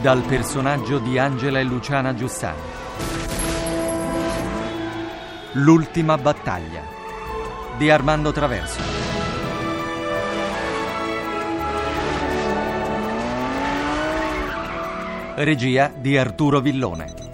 Dal personaggio di Angela e Luciana Giussani. L'ultima battaglia di Armando Traverso. Regia di Arturo Villone.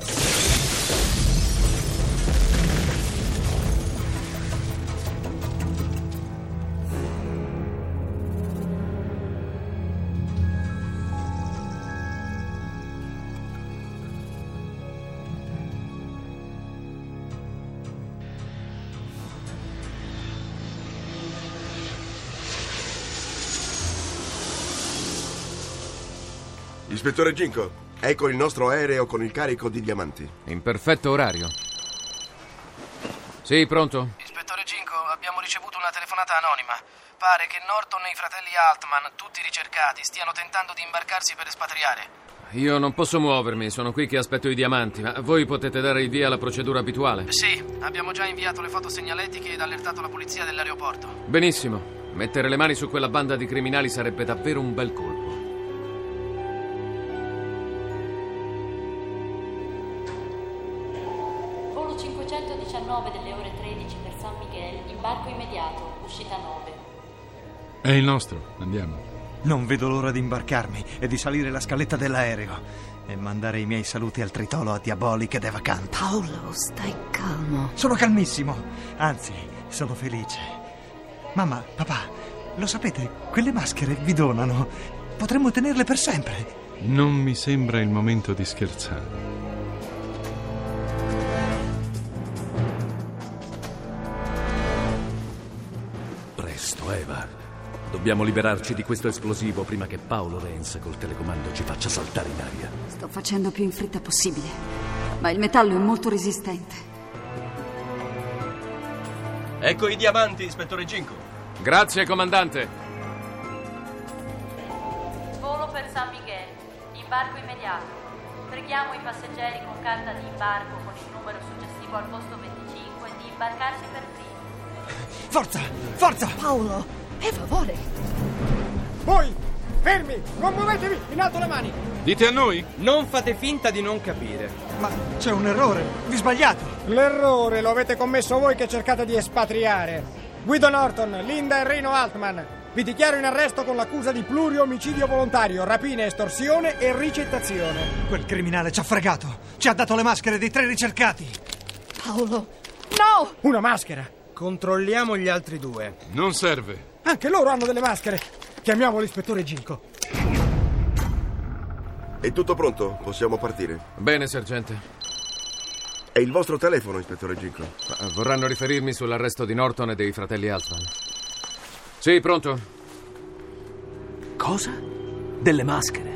Ispettore Ginko, ecco il nostro aereo con il carico di diamanti. In perfetto orario. Sì, pronto? Ispettore Ginko, abbiamo ricevuto una telefonata anonima. Pare che Norton e i fratelli Altman, tutti ricercati, stiano tentando di imbarcarsi per espatriare. Io non posso muovermi, sono qui che aspetto i diamanti, ma voi potete dare il via alla procedura abituale. Sì, abbiamo già inviato le foto segnaletiche ed allertato la polizia dell'aeroporto. Benissimo. Mettere le mani su quella banda di criminali sarebbe davvero un bel colpo. Imbarco immediato, uscita 9. È il nostro, andiamo. Non vedo l'ora di imbarcarmi e di salire la scaletta dell'aereo e mandare i miei saluti al tritolo a Diabolic ed Evacant. Paolo, stai calmo. Sono calmissimo, anzi, sono felice. Mamma, papà, lo sapete, quelle maschere vi donano. Potremmo tenerle per sempre. Non mi sembra il momento di scherzare. Dobbiamo liberarci di questo esplosivo prima che Paolo Renz col telecomando ci faccia saltare in aria. Sto facendo più in fretta possibile, ma il metallo è molto resistente. Ecco i diamanti, ispettore Ginko. Grazie, comandante. Volo per San Miguel, imbarco immediato. Preghiamo i passeggeri con carta di imbarco con il numero successivo al posto 25 di imbarcarsi per primi. Forza, forza! Paolo, per favore. Voi, fermi! Non muovetevi! In alto le mani! Dite a noi? Non fate finta di non capire. Ma c'è un errore, vi sbagliate. L'errore lo avete commesso voi che cercate di espatriare. Guido Norton, Linda e Reno Altman. Vi dichiaro in arresto con l'accusa di plurio omicidio volontario, rapina, estorsione e ricettazione. Quel criminale ci ha fregato. Ci ha dato le maschere dei tre ricercati. Paolo, no! Una maschera. Controlliamo gli altri due. Non serve. Anche loro hanno delle maschere. Chiamiamo l'ispettore Ginko. È tutto pronto? Possiamo partire. Bene, sergente. È il vostro telefono, ispettore Ginko. Ma Vorranno riferirmi sull'arresto di Norton e dei fratelli Altman. Sì, pronto. Cosa? Delle maschere?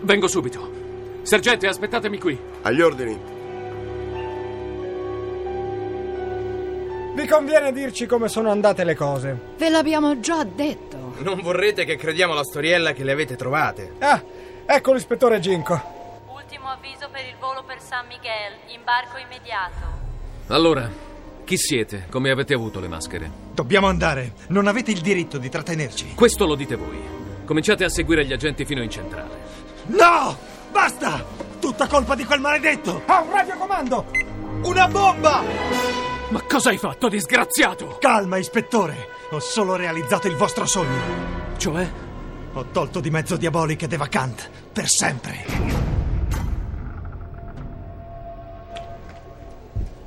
Vengo subito. Sergente, aspettatemi qui. Agli ordini. Vi conviene dirci come sono andate le cose. Ve l'abbiamo già detto. Non vorrete che crediamo la storiella che le avete trovate. Ah, ecco l'ispettore Ginko. Ultimo avviso per il volo per San Miguel, imbarco immediato. Allora, chi siete? Come avete avuto le maschere? Dobbiamo andare. Non avete il diritto di trattenerci. Questo lo dite voi. Cominciate a seguire gli agenti fino in centrale. No! Basta! Tutta colpa di quel maledetto! Ha un radiocomando! Una bomba! Ma cosa hai fatto, disgraziato? Calma, ispettore. Ho solo realizzato il vostro sogno. Cioè? Ho tolto di mezzo Diabolic ed Evacant. Per sempre.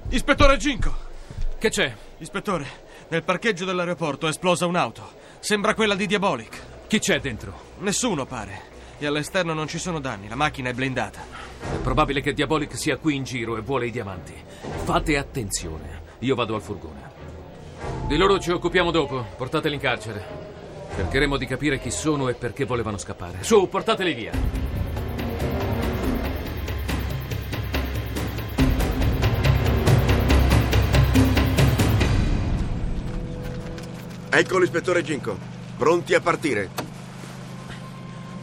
Ispettore Ginko! Che c'è? Ispettore, nel parcheggio dell'aeroporto è esplosa un'auto. Sembra quella di Diabolic. Chi c'è dentro? Nessuno pare. E all'esterno non ci sono danni, la macchina è blindata. È probabile che Diabolic sia qui in giro e vuole i diamanti. Fate attenzione. Io vado al furgone. Di loro ci occupiamo dopo. Portateli in carcere. Cercheremo di capire chi sono e perché volevano scappare. Su, portateli via. Ecco l'ispettore Ginko. Pronti a partire.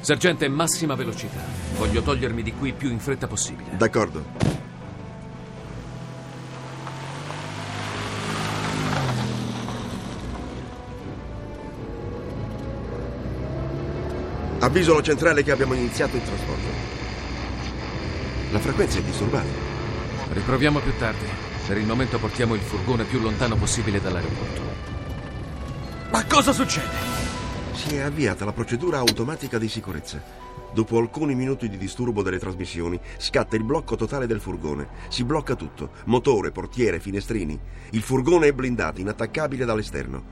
Sergente, massima velocità. Voglio togliermi di qui più in fretta possibile. D'accordo. Avviso alla centrale che abbiamo iniziato il trasporto. La frequenza è disturbata. Riproviamo più tardi. Per il momento portiamo il furgone più lontano possibile dall'aeroporto. Ma cosa succede? Si è avviata la procedura automatica di sicurezza. Dopo alcuni minuti di disturbo delle trasmissioni, scatta il blocco totale del furgone. Si blocca tutto: motore, portiere, finestrini. Il furgone è blindato, inattaccabile dall'esterno.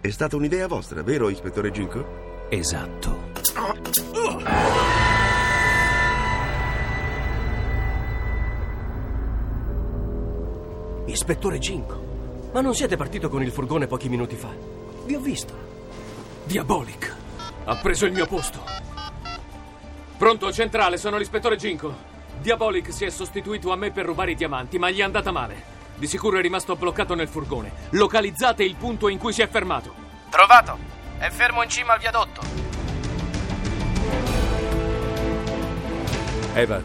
È stata un'idea vostra, vero, ispettore Ginko? Esatto. Ispettore Ginko, ma non siete partito con il furgone pochi minuti fa? Vi ho visto. Diabolic ha preso il mio posto. Pronto, centrale, sono l'ispettore Ginko. Diabolic si è sostituito a me per rubare i diamanti, ma gli è andata male. Di sicuro è rimasto bloccato nel furgone. Localizzate il punto in cui si è fermato. Trovato. È fermo in cima al viadotto. Eva,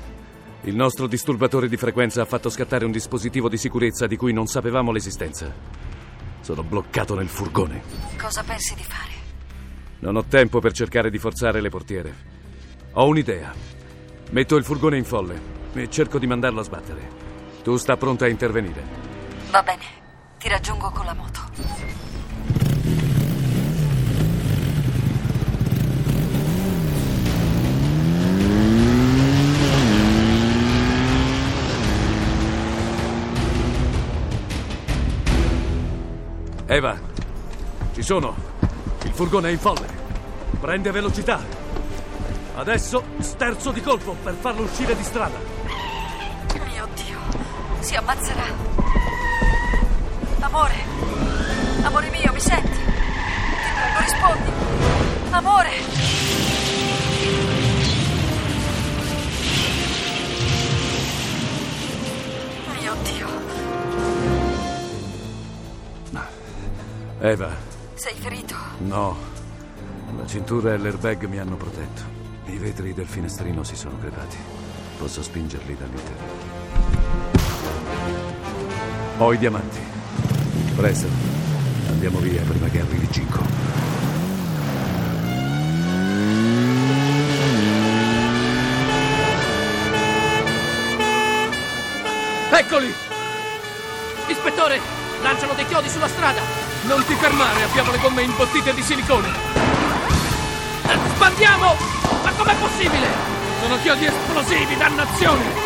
il nostro disturbatore di frequenza ha fatto scattare un dispositivo di sicurezza di cui non sapevamo l'esistenza. Sono bloccato nel furgone. Cosa pensi di fare? Non ho tempo per cercare di forzare le portiere. Ho un'idea. Metto il furgone in folle e cerco di mandarlo a sbattere. Tu sta pronta a intervenire. Va bene, ti raggiungo con la moto. Eva, ci sono. Il furgone è in folle. Prende velocità. Adesso sterzo di colpo per farlo uscire di strada. Mio Dio, si ammazzerà. Amore, amore mio, mi senti? Ti prego, rispondi. Amore! Mio Dio, Eva, sei ferito? no. La cintura e l'airbag mi hanno protetto. I vetri del finestrino si sono crepati. Posso spingerli dall'interno. Ho i diamanti. Presto. Andiamo via prima che arrivi Cinco. Eccoli! Ispettore, lanciano dei chiodi sulla strada! Non ti fermare, abbiamo le gomme imbottite di silicone! Sbandiamo! Ma com'è possibile? Sono chiodi esplosivi, dannazione!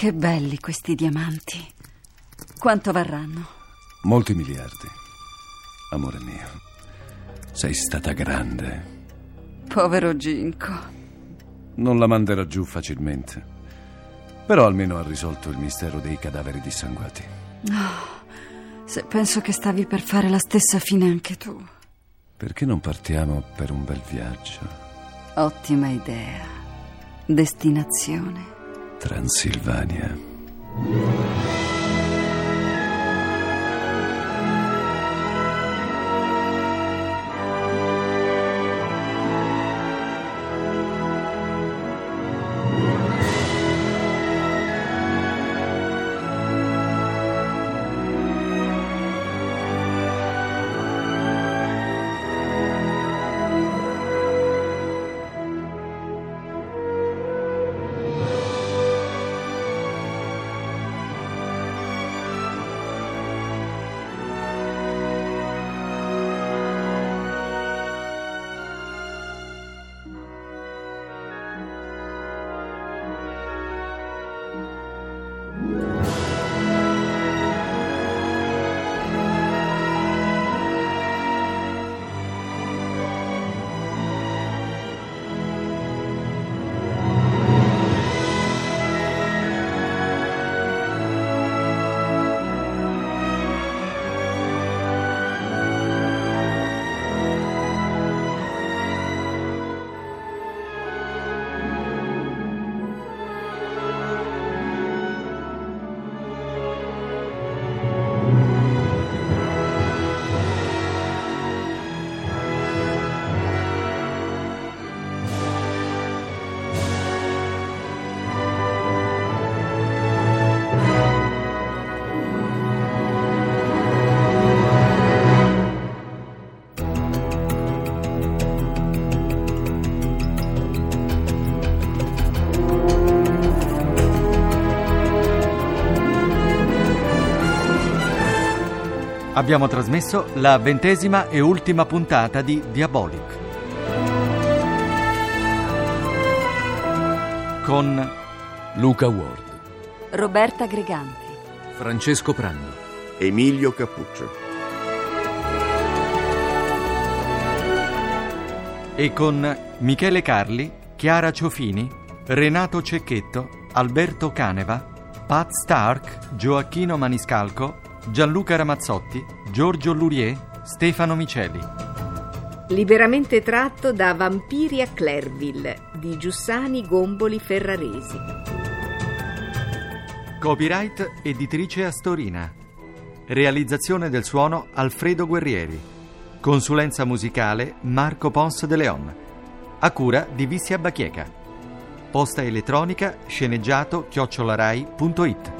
Che belli questi diamanti. Quanto varranno? Molti miliardi. Amore mio, sei stata grande. Povero Ginko. Non la manderò giù facilmente. Però almeno ha risolto il mistero dei cadaveri dissanguati. Oh, se penso che stavi per fare la stessa fine anche tu. Perché non partiamo per un bel viaggio? Ottima idea. Destinazione. Transilvania. Yeah. Abbiamo trasmesso la ventesima e ultima puntata di Diabolic. Con Luca Ward, Roberta Greganti. Francesco Pranno, Emilio Cappuccio. e con Michele Carli, Chiara Ciofini, Renato Cecchetto, Alberto Caneva, Pat Stark, Gioacchino Maniscalco, Gianluca Ramazzotti, Giorgio Lurier, Stefano Miceli. Liberamente tratto da Vampiri a Clerville di Giussani Gomboli Ferraresi. Copyright editrice Astorina. Realizzazione del suono Alfredo Guerrieri. Consulenza musicale Marco Pons de Leon. A cura di Vissia Bachieca. Posta elettronica sceneggiato chiocciolarai.it.